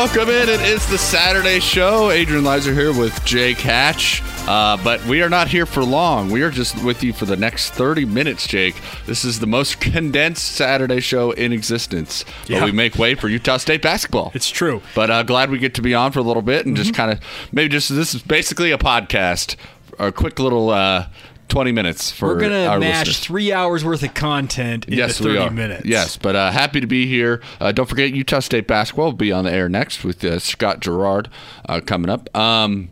Welcome in. It is the Saturday show. Adrian Lizer here with Jake Hatch. Uh, but we are not here for long. We are just with you for the next 30 minutes, Jake. This is the most condensed Saturday show in existence. Yeah. But we make way for Utah State basketball. It's true. But uh, glad we get to be on for a little bit and Mm-hmm. just kind of maybe just this is basically a podcast, a quick little uh, 20 minutes for We're gonna our mash listeners. three hours worth of content into Yes, 30 we are. minutes. Yes, but uh, happy to be here. Uh, don't forget, Utah State basketball will be on the air next with uh, Scott Gerard uh, coming up. Um,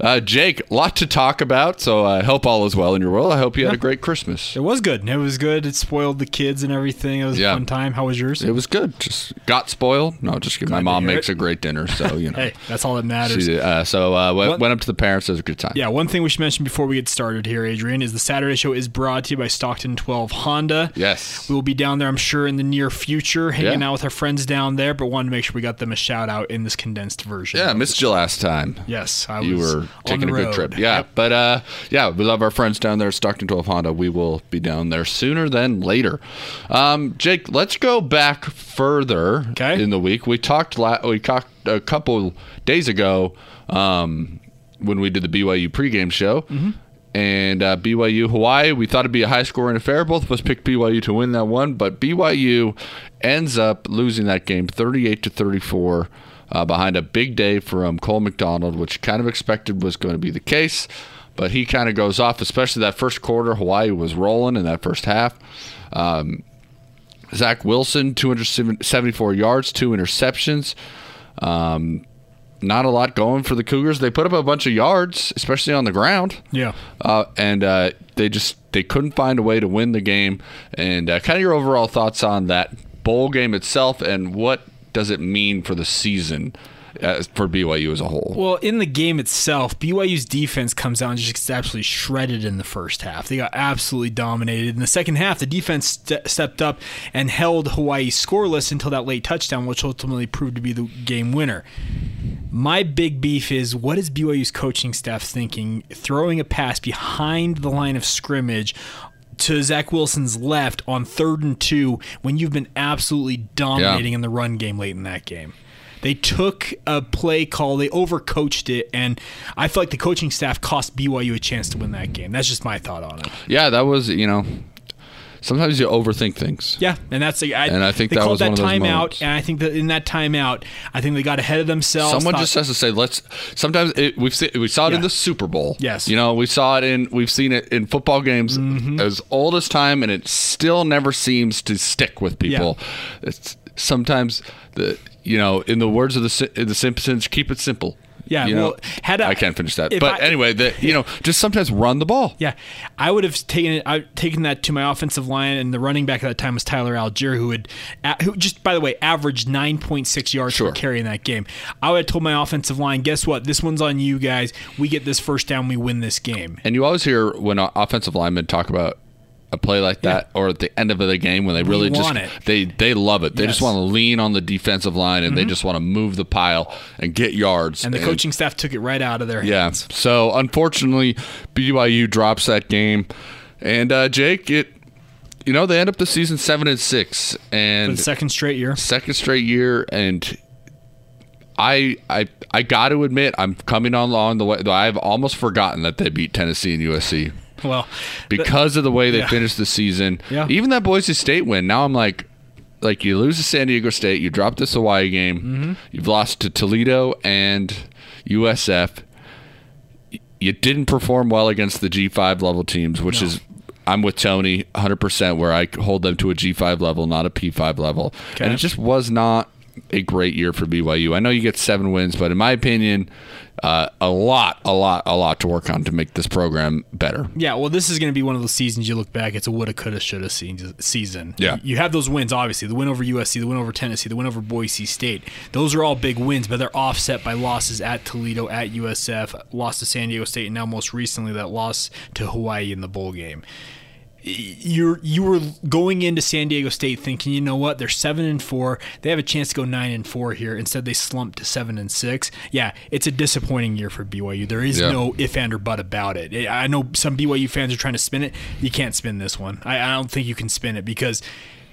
uh, Jake, a lot to talk about, so I hope all is well in your world. I hope you had a great Christmas. It was good. It was good. It spoiled the kids and everything. It was Yeah. a fun time. How was yours? It was good. Just got spoiled. No, just kidding. My mom makes it. a great dinner, so you know. hey, that's all that matters. She, uh, so uh, went, What- went up to the parents. It was a good time. Yeah, one thing we should mention before we get started here, Adrian, is the Saturday show is brought to you by Stockton 12 Honda. Yes. We will be down there, I'm sure, in the near future, hanging Yeah. out with our friends down there, but wanted to make sure we got them a shout out in this condensed version. Yeah, missed you last time. Yes, I you was were taking a good trip. Yeah, Yep. but uh, yeah, we love our friends down there at Stockton 12 Honda. We will be down there sooner than later. Um, Jake, let's go back further Okay. in the week. We talked la- we talked a couple days ago um, when we did the BYU pregame show. Mm-hmm. And uh, BYU Hawaii, we thought it'd be a high scoring affair. Both of us picked BYU to win that one, but BYU ends up losing that game 38 to 34 uh, behind a big day from Cole McDonald, which kind of expected was going to be the case. But he kind of goes off, especially that first quarter. Hawaii was rolling in that first half. Um, Zach Wilson, 274 yards, two interceptions. Um, not a lot going for the Cougars. They put up a bunch of yards, especially on the ground. Yeah. Uh, and uh, they just they couldn't find a way to win the game. And uh, kind of your overall thoughts on that bowl game itself, and what does it mean for the season uh, for BYU as a whole? Well, in the game itself, BYU's defense comes out and just gets absolutely shredded in the first half. They got absolutely dominated. In the second half, the defense ste- stepped up and held Hawaii scoreless until that late touchdown, which ultimately proved to be the game winner. My big beef is what is BYU's coaching staff thinking throwing a pass behind the line of scrimmage to Zach Wilson's left on third and two when you've been absolutely dominating in the run game late in that game. They took a play call, they overcoached it, and I feel like the coaching staff cost BYU a chance to win that game. That's just my thought on it. yeah, that was you know. Sometimes you overthink things. Yeah, and that's I, And I think they that called was that one of those timeout, and I think that in that timeout, I think they got ahead of themselves. Someone thought- just has to say, let's. Sometimes it, we've seen, we saw it in the Super Bowl. Yes. you know we saw it in we've seen it in football games Mm-hmm. as old as time, and it still never seems to stick with people. It's sometimes the you know in the words of the the Simpsons, keep it simple. Yeah, You know, had I- I can't finish that, but I- anyway, the, you know, just sometimes run the ball. Yeah, I would have taken it. I taken that to my offensive line, and the running back at that time was Tyler Allgeier, who had, who just by the way averaged nine point six yards Sure. per carry in that game. I would have told my offensive line, guess what? This one's on you guys. We get this first down, we win this game. And you always hear when offensive linemen talk about a play like that, or at the end of the game when they really just want it. they they love it. They just Yes. Mm-hmm. want to lean on the defensive line and they just want to move the pile and get yards. And the coaching staff took it right out of their yeah. hands. So unfortunately, BYU drops that game, and uh, Jake, it you know they end up the season seven and six, and second straight year. second straight year and I I I got to admit I'm coming on along the way. I've almost forgotten that they beat Tennessee and USC Well, because of the way they Yeah. finished the season. Yeah. Even that Boise State win. Now I'm like, like you lose to San Diego State, you drop this Hawaii game, Mm-hmm. you've lost to Toledo and USF. You didn't perform well against the G5 level teams, which No. is. I'm with Tony 100% where I hold them to a G5 level, not a P5 level. And it just was not a great year for BYU. I know you get seven wins, but in my opinion, uh, a lot, a lot, a lot to work on to make this program better. Yeah, well, this is going to be one of those seasons you look back. It's a woulda, coulda, shoulda se- season. Yeah. you have those wins. Obviously, the win over USC, the win over Tennessee, the win over Boise State. Those are all big wins, but they're offset by losses at Toledo, at USF, loss to San Diego State, and now most recently that loss to Hawaii in the bowl game. You're you were going into San Diego State thinking, you know what, they're seven and four, they have a chance to go nine and four here. Instead, they slumped to seven and six. Yeah, it's a disappointing year for BYU. There is Yeah. no if and or but about it. I know some BYU fans are trying to spin it. You can't spin this one. I, I don't think you can spin it because.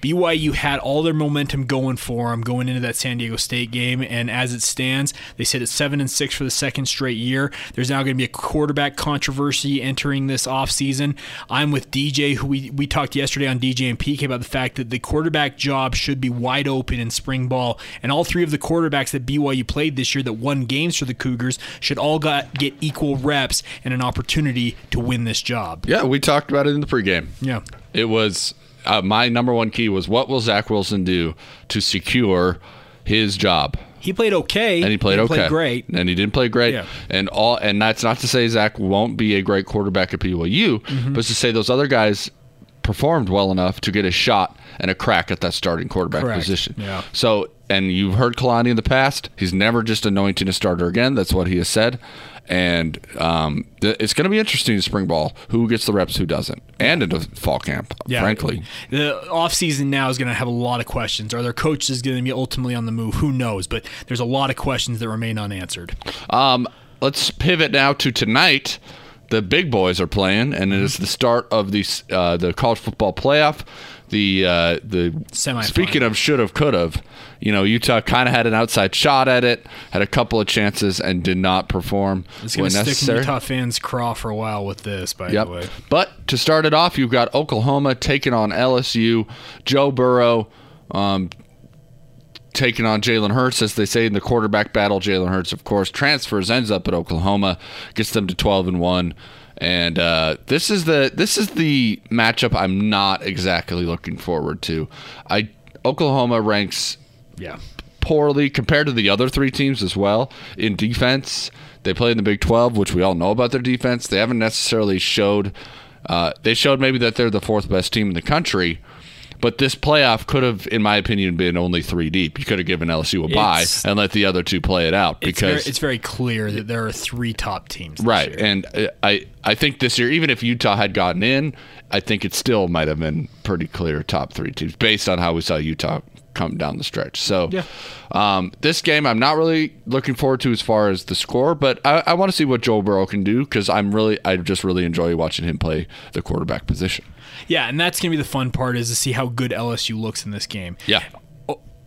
BYU had all their momentum going for them going into that San Diego State game, and as it stands, they sit at seven and six for the second straight year. There's now going to be a quarterback controversy entering this offseason. I'm with DJ, who we, we talked yesterday on DJ and PK about the fact that the quarterback job should be wide open in spring ball, and all three of the quarterbacks that BYU played this year that won games for the Cougars should all got, get equal reps and an opportunity to win this job. Yeah, we talked about it in the pregame. Yeah. It was uh, my number one key was what will Zach Wilson do to secure his job? He played okay, and he played okay, played great, and he didn't play great. Yeah. And all, and that's not to say Zach won't be a great quarterback at BYU, Mm-hmm. but to say those other guys performed well enough to get a shot and a crack at that starting quarterback Correct. position. Yeah. So, and you've heard Kalani in the past; he's never just anointing a starter again. That's what he has said. And um, th- it's going to be interesting in spring ball who gets the reps, who doesn't, and into fall camp. Yeah. Frankly, The offseason now is going to have a lot of questions. Are their coaches going to be ultimately on the move? Who knows? But there's a lot of questions that remain unanswered. Um, let's pivot now to tonight. The big boys are playing, and it is the start of the uh, the college football playoff. The uh, the Semifinal. speaking of should have could have, you know Utah kind of had an outside shot at it, had a couple of chances, and did not perform It's going to stick in. Utah fans' craw for a while with this, by Yep. the way. But to start it off, you've got Oklahoma taking on LSU. Joe Burrow um, taking on Jalen Hurts, as they say in the quarterback battle. Jalen Hurts, of course, transfers, ends up at Oklahoma, gets them to twelve and one. And uh, this is the this is the matchup I'm not exactly looking forward to. I Oklahoma ranks Yeah. poorly compared to the other three teams as well in defense. They play in the Big 12, which we all know about their defense. They haven't necessarily showed. Uh, they showed maybe that they're the fourth best team in the country, but this playoff could have, in my opinion, been only three deep. You could have given LSU a bye and let the other two play it out It's very, because it's very clear that there are three top teams. this right. year. And uh, I I think this year, even if Utah had gotten in, I think it still might have been pretty clear top three teams based on how we saw Utah come down the stretch. So Yeah. um, this game I'm not really looking forward to as far as the score, but I, I want to see what Joe Burrow can do because I'm really I just really enjoy watching him play the quarterback position. Yeah, and that's going to be the fun part is to see how good LSU looks in this game. Yeah.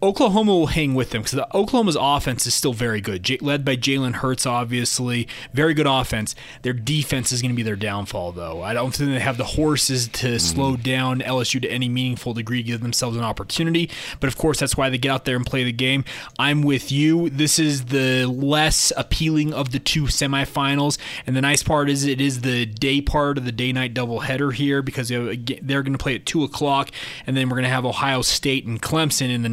Oklahoma will hang with them because the Oklahoma's offense is still very good, J- led by Jalen Hurts, obviously. Very good offense. Their defense is going to be their downfall, though. I don't think they have the horses to hmm. slow down LSU to any meaningful degree, give themselves an opportunity. But of course, that's why they get out there and play the game. I'm with you. This is the less appealing of the two semifinals. And the nice part is it is the day part of the day night doubleheader here because they're going to play at 2 o'clock, and then we're going to have Ohio State and Clemson in the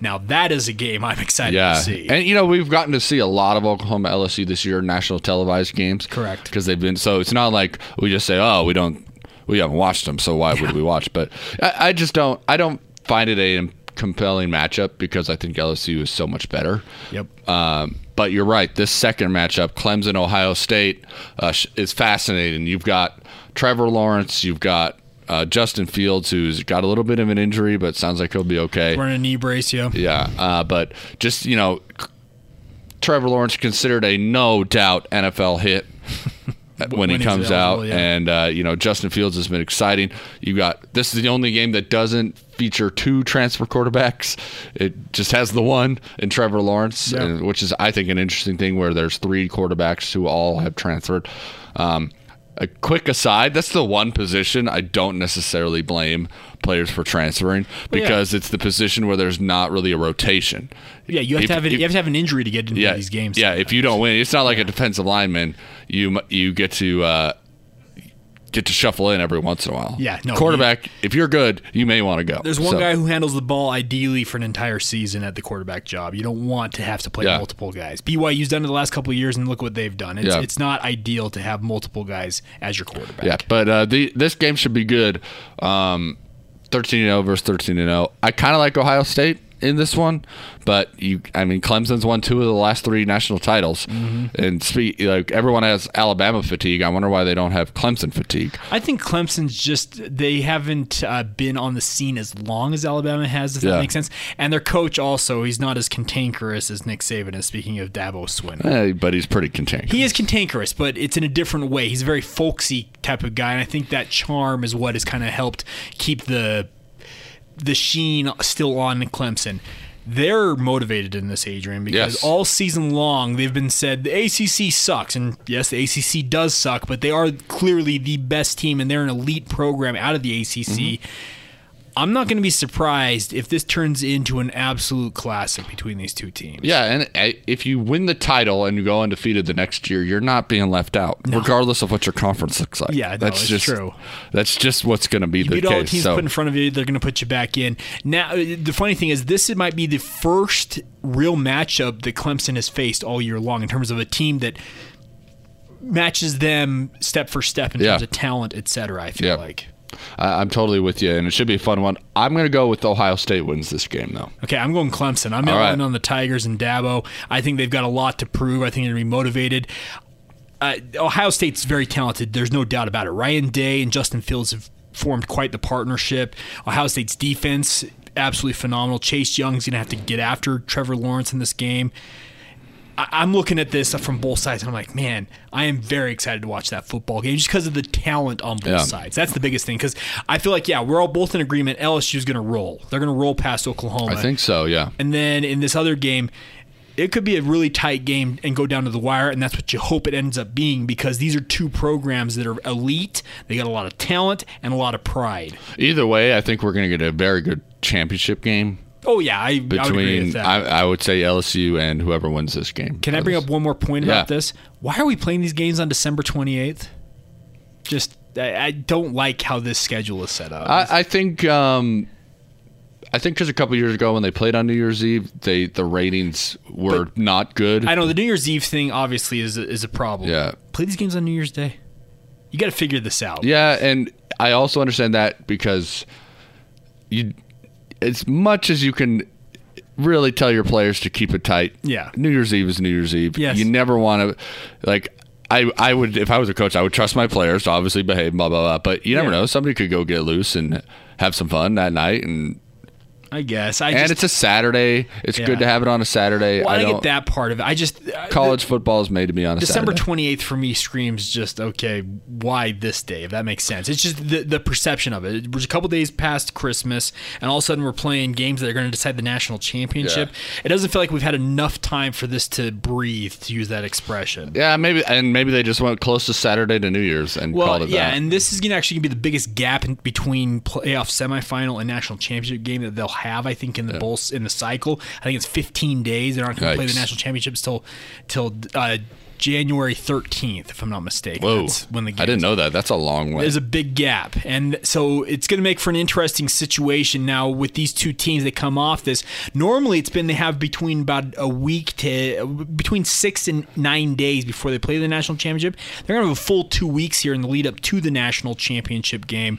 Now, that is a game I'm excited Yeah, to see. and you know we've gotten to see a lot of Oklahoma LSU this year, national televised games. Correct. because they've been so. It's not like we just say, "Oh, we don't, we haven't watched them, so why would we watch?" But I, I just don't. I don't find it a compelling matchup because I think LSU is so much better. Yep. Um, but you're right. This second matchup, Clemson Ohio State, uh, is fascinating. You've got Trevor Lawrence. You've got uh, Justin Fields, who's got a little bit of an injury, but sounds like he'll be okay. Wearing a knee brace, yeah. Yeah, uh, but just you know, Trevor Lawrence considered a no doubt NFL hit when, When he comes out, yeah. and uh, you know Justin Fields has been exciting. You got this is the only game that doesn't feature two transfer quarterbacks. It just has the one in Trevor Lawrence, Yeah. and- which is I think an interesting thing where there's three quarterbacks who all have transferred. Um, a quick aside, that's the one position I don't necessarily blame players for transferring Well, yeah. because it's the position where there's not really a rotation. Yeah, you have If- to have an, if- you have to have an injury to get into yeah, these games. Yeah, if you don't win, it's not like a defensive lineman. You you get to uh, get to shuffle in every once in a while. Yeah, no, quarterback. if you're good, you may want to go. There's one So, guy who handles the ball ideally for an entire season at the quarterback job. You don't want to have to play Yeah. multiple guys. BYU's done it the last couple of years, and look what they've done. It's, Yeah. it's not ideal to have multiple guys as your quarterback. Yeah, but uh, the this game should be good. Um, 13 0 versus 13 0. I kind of like Ohio State in this one, but you, I mean, Clemson's won two of the last three national titles, Mm-hmm. and speak like everyone has Alabama fatigue. I wonder why they don't have Clemson fatigue. I think Clemson's just they haven't uh, been on the scene as long as Alabama has, if Yeah. that makes sense. And their coach also, he's not as cantankerous as Nick Saban is. Speaking of Dabo Swin, Eh, but he's pretty cantankerous. he is cantankerous, but it's in a different way. He's a very folksy type of guy, and I think that charm is what has kind of helped keep the the sheen still on Clemson. They're motivated in this, Adrian, because Yes. all season long they've been said the ACC sucks, and yes, the ACC does suck, but they are clearly the best team, and they're an elite program out of the ACC. I'm not going to be surprised if this turns into an absolute classic between these two teams. Yeah, and uh, if you win the title and you go undefeated the next year, you're not being left out, regardless of what your conference looks like. Yeah, no, that's it's just true. That's just what's going to be the beat all the teams So, put in front of you, they're going to put you back in. Now, uh, the funny thing is, this might be the first real matchup that Clemson has faced all year long in terms of a team that matches them step for step in Yeah. terms of talent, et cetera. I feel Yeah. like. I, I'm totally with you, and it should be a fun one. I'm going to go with Ohio State wins this game, though. Okay, I'm going Clemson. I'm right. on the Tigers and Dabo. I think they've got a lot to prove. I think they're going to be motivated. Uh, Ohio State's very talented. There's no doubt about it. Ryan Day and Justin Fields have formed quite the partnership. Ohio State's defense, absolutely phenomenal. Chase Young's going to have to get after Trevor Lawrence in this game. I- I'm looking at this from both sides, and I'm like, man, I am very excited to watch that football game just because of the talent on both Yeah. sides. That's the biggest thing because I feel like, yeah, we're all both in agreement. LSU's going to roll. They're going to roll past Oklahoma. I think so. Yeah. And then in this other game, it could be a really tight game and go down to the wire, and that's what you hope it ends up being because these are two programs that are elite. They got a lot of talent and a lot of pride. Either way, I think we're going to get a very good championship game Oh yeah, I, I would agree with that. I, I would say LSU and whoever wins this game. Can I bring up one more point Yeah. about this? Why are we playing these games on December 28th? Just I, I don't like how this schedule is set up. I, I think um, I think because a couple years ago when they played on New Year's Eve, they the ratings were not good. I know the New Year's Eve thing obviously is a, is a problem. Yeah. Play these games on New Year's Day. You got to figure this out. Yeah, and I also understand that because you, as much as you can really tell your players to keep it tight. Yeah. New Year's Eve is New Year's Eve. Yes. You never want to, like. I, I would if I was a coach I would trust my players to obviously behave blah blah blah but you never Yeah. know somebody could go get loose and have some fun that night and I guess. I and just, it's a Saturday it's Yeah. good to have it on a Saturday well, I, I get that part of it. I just uh, college football is made to be on a December 28th for me screams just okay. Why this day? If that makes sense, it's just the the perception of it. It was a couple days past Christmas, and all of a sudden we're playing games that are going to decide the national championship. It doesn't feel like we've had enough time for this to breathe, to use that expression. yeah maybe and maybe they just went close to Saturday to New Year's and Well, called it yeah, that and this is going to actually gonna be the biggest gap in between playoff semifinal and national championship game that they'll have. I think in the bowl in the cycle. I think it's 15 days. They're not going to play the national championships till till uh, January 13th, if I'm not mistaken. Whoa That's when the I didn't know that that's a long way there's a big gap. And so it's going to make for an interesting situation now with these two teams that come off this. Normally, it's been they have between about a week to between six and nine days before they play the national championship. They're going to have a full two weeks here in the lead up to the national championship game.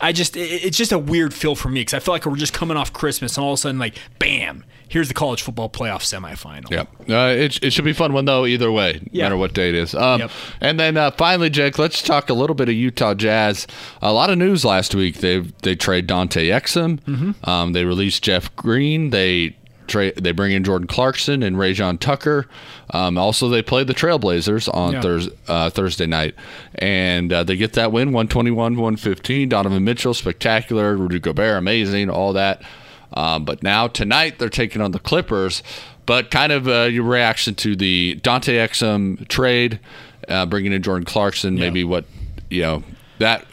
I just, it's just a weird feel for me because I feel like we're just coming off Christmas and all of a sudden, like, bam, here's the college football playoff semifinal. Yep. Uh, it, it should be fun one though either way, no Yeah. matter what day it is. Um, Yep. And then uh, finally, Jake, let's talk a little bit of Utah Jazz. A lot of news last week. They they trade Dante Exum. Mm-hmm. Um, they released Jeff Green. They trade. They bring in Jordan Clarkson and Rayjon Tucker. Um, also, they play the Trailblazers on Yeah. Thurs uh, Thursday night, and uh, they get that win, one twenty one, one fifteen. Donovan Mitchell, spectacular. Rudy Gobert, amazing. All that. Um, but now tonight they're taking on the Clippers. But kind of uh, your reaction to the Dante Exum trade, uh, bringing in Jordan Clarkson, maybe what you know that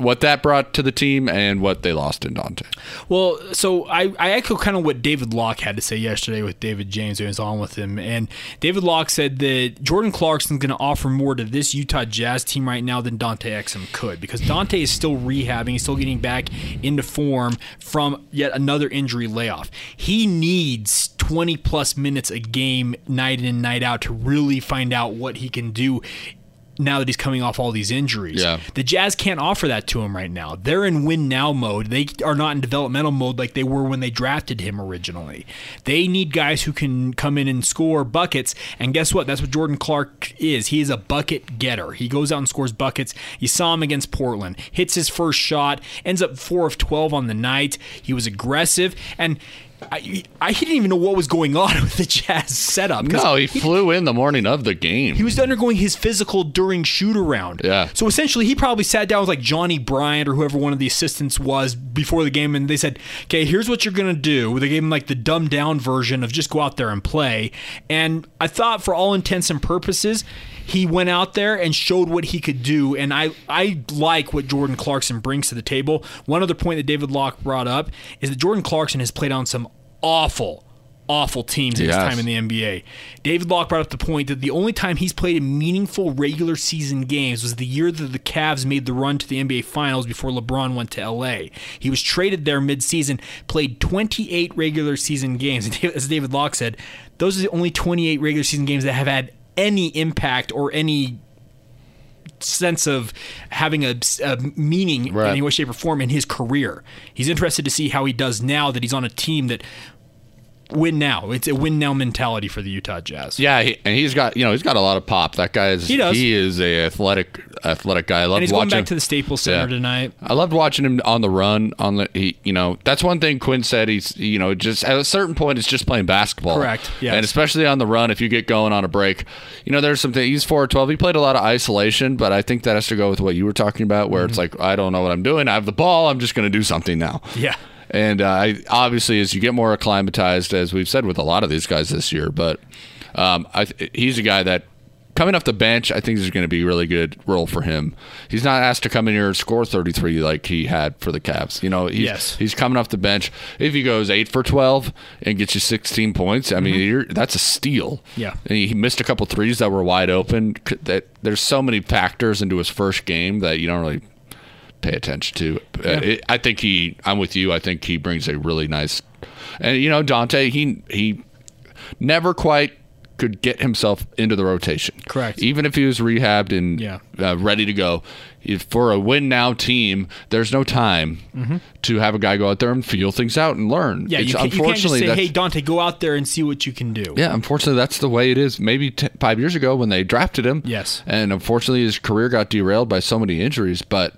what that brought to the team and what they lost in Dante. Well, so I, I echo kind of what David Locke had to say yesterday with David James, who was on with him. And David Locke said that Jordan Clarkson's going to offer more to this Utah Jazz team right now than Dante Exum could because Dante is still rehabbing. He's still getting back into form from yet another injury layoff. He needs 20 plus minutes a game, night in and night out, to really find out what he can do now that he's coming off all these injuries. Yeah. The Jazz can't offer that to him right now. They're in win now mode. They are not in developmental mode like they were when they drafted him originally. They need guys who can come in and score buckets. And guess what? That's what Jordan Clark is. He is a bucket getter. He goes out and scores buckets. You saw him against Portland. Hits his first shot, ends up 4 of 12 on the night. He was aggressive and I, I didn't even know what was going on with the Jazz setup. No, he flew in the morning of the game. He was undergoing his physical during shoot around. Yeah. So essentially, he probably sat down with like Johnnie Bryant or whoever one of the assistants was before the game, and they said, "Okay, here's what you're gonna do." They gave him like the dumbed down version of just go out there and play. And I thought, for all intents and purposes, he went out there and showed what he could do. And I I like what Jordan Clarkson brings to the table. One other point that David Locke brought up is that Jordan Clarkson has played on some awful awful teams in his time in the NBA. David Locke brought up the point that the only time he's played in meaningful regular season games was the year that the Cavs made the run to the NBA Finals before LeBron went to LA. He was traded there midseason, played 28 regular season games, and as David Locke said, those are the only 28 regular season games that have had any impact or any sense of having a, a meaning Right. in any way, shape, or form in his career. He's interested to see how he does now that he's on a team that win now. It's a win now mentality for the Utah Jazz. Yeah, he, and he's got you know he's got a lot of pop. That guy is He does. is a athletic athletic guy. I love and he's going watching. back to the Staples Center Yeah. tonight. I loved watching him on the run. On the he, you know, that's one thing Quin said. He's you know just at a certain point, it's just playing basketball. Correct, Yeah. And especially on the run, if you get going on a break, you know, there's something. He's four twelve. He played a lot of isolation, but I think that has to go with what you were talking about, where it's Mm-hmm. like I don't know what I'm doing. I have the ball. I'm just going to do something now. Yeah. And uh, I, obviously, as you get more acclimatized, as we've said with a lot of these guys this year, but um, I, he's a guy that coming off the bench, I think is going to be a really good role for him. He's not asked to come in here and score 33 like he had for the Cavs. You know, he's, Yes. he's coming off the bench. If he goes eight for 12 and gets you 16 points, I mean, you're, that's a steal. Mm-hmm. Yeah. And he, he missed a couple threes that were wide open. That there's so many factors into his first game that you don't really pay attention to. Uh, it, I think he. I'm with you. I think he brings a really nice, and you know Dante. He he never quite could get himself into the rotation. Correct. Even if he was rehabbed and Yeah. uh, ready to go, if for a win now team, there's no time to have a guy go out there and feel things out and learn. Mm-hmm. Yeah, It's- you, can, you can't just unfortunately, say, "Hey, Dante, go out there and see what you can do." yeah, unfortunately, that's the way it is. Maybe t- five years ago when they drafted him. Yes. And unfortunately, his career got derailed by so many injuries. But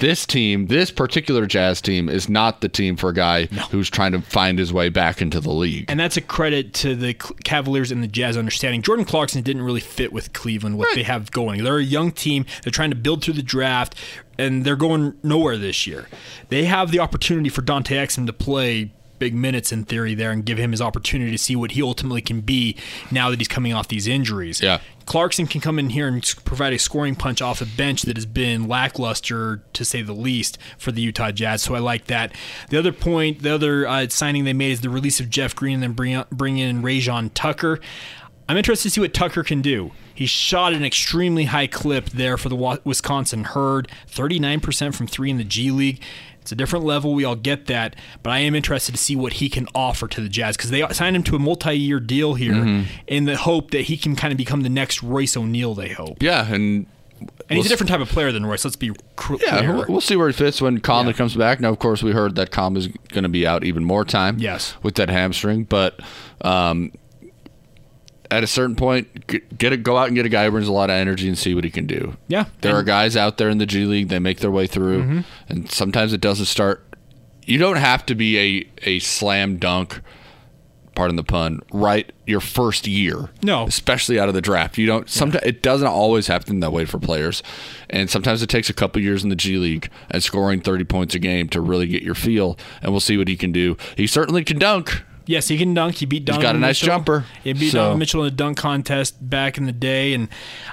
this team, this particular Jazz team, is not the team for a guy who's trying to find his way back into the league. And that's a credit to the Cavaliers and the Jazz understanding. Jordan Clarkson didn't really fit with Cleveland, what they have going. They're a young team. They're trying to build through the draft, and they're going nowhere this year. They have the opportunity for Dante Exum to play big minutes in theory there and give him his opportunity to see what he ultimately can be now that he's coming off these injuries. Yeah. Clarkson can come in here and provide a scoring punch off a bench that has been lackluster, to say the least, for the Utah Jazz. So I like that. The other point, the other uh, signing they made is the release of Jeff Green and then bring, bring in Rayjon Tucker. I'm interested to see what Tucker can do. He shot an extremely high clip there for the Wisconsin Herd, 39% from three in the G League. It's a different level. We all get that, but I am interested to see what he can offer to the Jazz because they signed him to a multi-year deal here Mm-hmm. in the hope that he can kind of become the next Royce O'Neale. They hope, yeah, and and he's a different type of player than Royce. Let's be cr- Yeah, clear. we'll, we'll see where he fits when Conley Yeah. comes back. Now, of course, we heard that Conley is going to be out even more time. Yes. with that hamstring, but um, at a certain point, get a, go out and get a guy who brings a lot of energy and see what he can do. Yeah, there and- are guys out there in the G League. They make their way through, Mm-hmm. and sometimes it doesn't start. You don't have to be a a slam dunk. Pardon the pun. Right, your first year. No. especially out of the draft. You don't. Sometimes it doesn't always happen that way for players, and sometimes it takes a couple years in the G League and scoring thirty points a game to really get your feel. And we'll see what he can do. He certainly can dunk. Yes, he can dunk. He beat Donovan got a nice Mitchell. jumper, He beat so- Donovan Mitchell in a dunk contest back in the day, and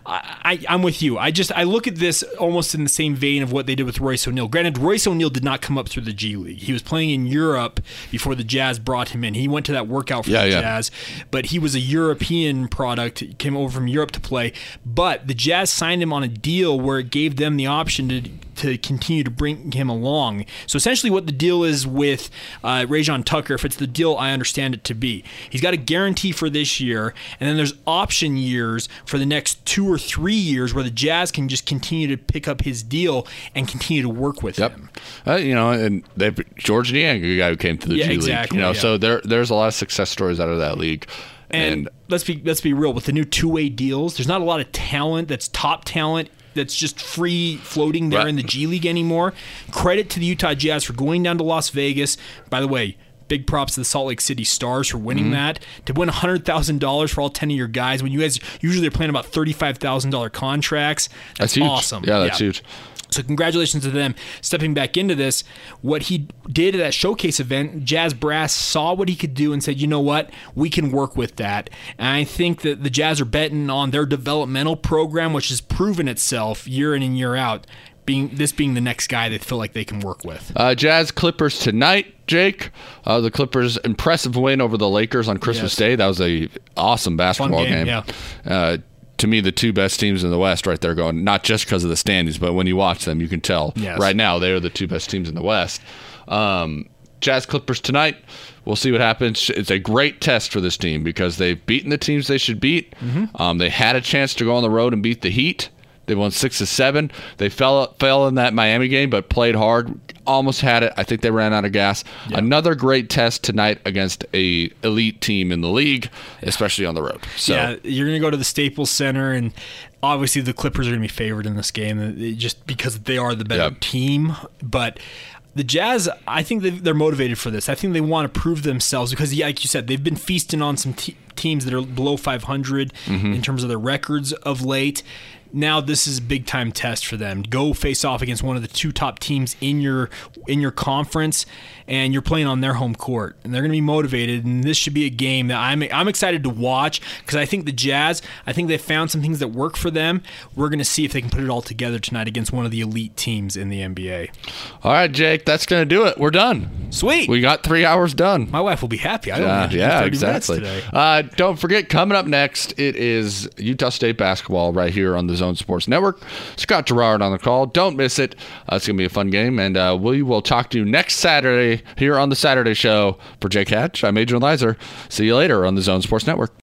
I, I, I'm with you. I just I look at this almost in the same vein of what they did with Royce O'Neale. Granted, Royce O'Neale did not come up through the G League. He was playing in Europe before the Jazz brought him in. He went to that workout for Yeah, the yeah. Jazz, but he was a European product. Came over from Europe to play, but the Jazz signed him on a deal where it gave them the option to to continue to bring him along. So essentially, what the deal is with uh, Rayjon Tucker, if it's the deal I understand it to be, he's got a guarantee for this year, and then there's option years for the next two or three years where the Jazz can just continue to pick up his deal and continue to work with Yep. him. Uh, you know, and they've Georges Niang, a guy who came to the Yeah, G League. You know, yeah. so there there's a lot of success stories out of that league. And, And, let's be let's be real with the new two way deals. There's not a lot of talent that's top talent that's just free floating there Right. in the G League anymore. Credit to the Utah Jazz for going down to Las Vegas. By the way. Big props to the Salt Lake City Stars for Mm-hmm. winning that. To win $100,000 for all 10 of your guys when you guys usually are playing about $35,000 contracts. That's, That's awesome. Yeah, that's huge. So congratulations to them stepping back into this. What he did at that showcase event, Jazz Brass saw what he could do and said, "You know what? We can work with that." And I think that the Jazz are betting on their developmental program, which has proven itself year in and year out, being this being the next guy they feel like they can work with. Uh, Jazz Clippers tonight, Jake. Uh, the Clippers impressive win over the Lakers on Christmas Yes. Day. That was a awesome basketball game, game. yeah. Uh, to me, the two best teams in the West, right there, going not just because of the standings, but when you watch them, you can tell. Yes. Right now, they are the two best teams in the West. Um, Jazz Clippers tonight. We'll see what happens. It's a great test for this team because they've beaten the teams they should beat. Mm-hmm. Um, they had a chance to go on the road and beat the Heat. They won six to seven. They fell fell in that Miami game, but played hard. Almost had it. I think they ran out of gas. Another great test tonight against a elite team in the league, especially on the road. So yeah, you're going to go to the Staples Center, and obviously the Clippers are going to be favored in this game uh, just because they are the better Yeah. team. But the Jazz, I think they- they're motivated for this. I think they want to prove themselves because, yeah, like you said, they've been feasting on some te- teams that are below 500 Mm-hmm. in terms of their records of late. Now this is a big time test for them. Go face off against one of the two top teams in your in your conference, and you're playing on their home court, and they're going to be motivated. And this should be a game that I'm I'm excited to watch because I think the Jazz, I think they found some things that work for them. We're going to see if they can put it all together tonight against one of the elite teams in the NBA. all right, Jake, that's gonna do it. We're done. Sweet. We got three hours done. My wife will be happy. I don't Yeah, have yeah, exactly. today. Uh, don't forget, coming up next, it is Utah State basketball right here on the Zone Sports Network. Scott Gerard on the call. Don't miss it. Uh, it's going to be a fun game, and uh, we will talk to you next Saturday here on the Saturday Show. For Jake Hatch, I'm Adrian Lizer. See you later on the Zone Sports Network.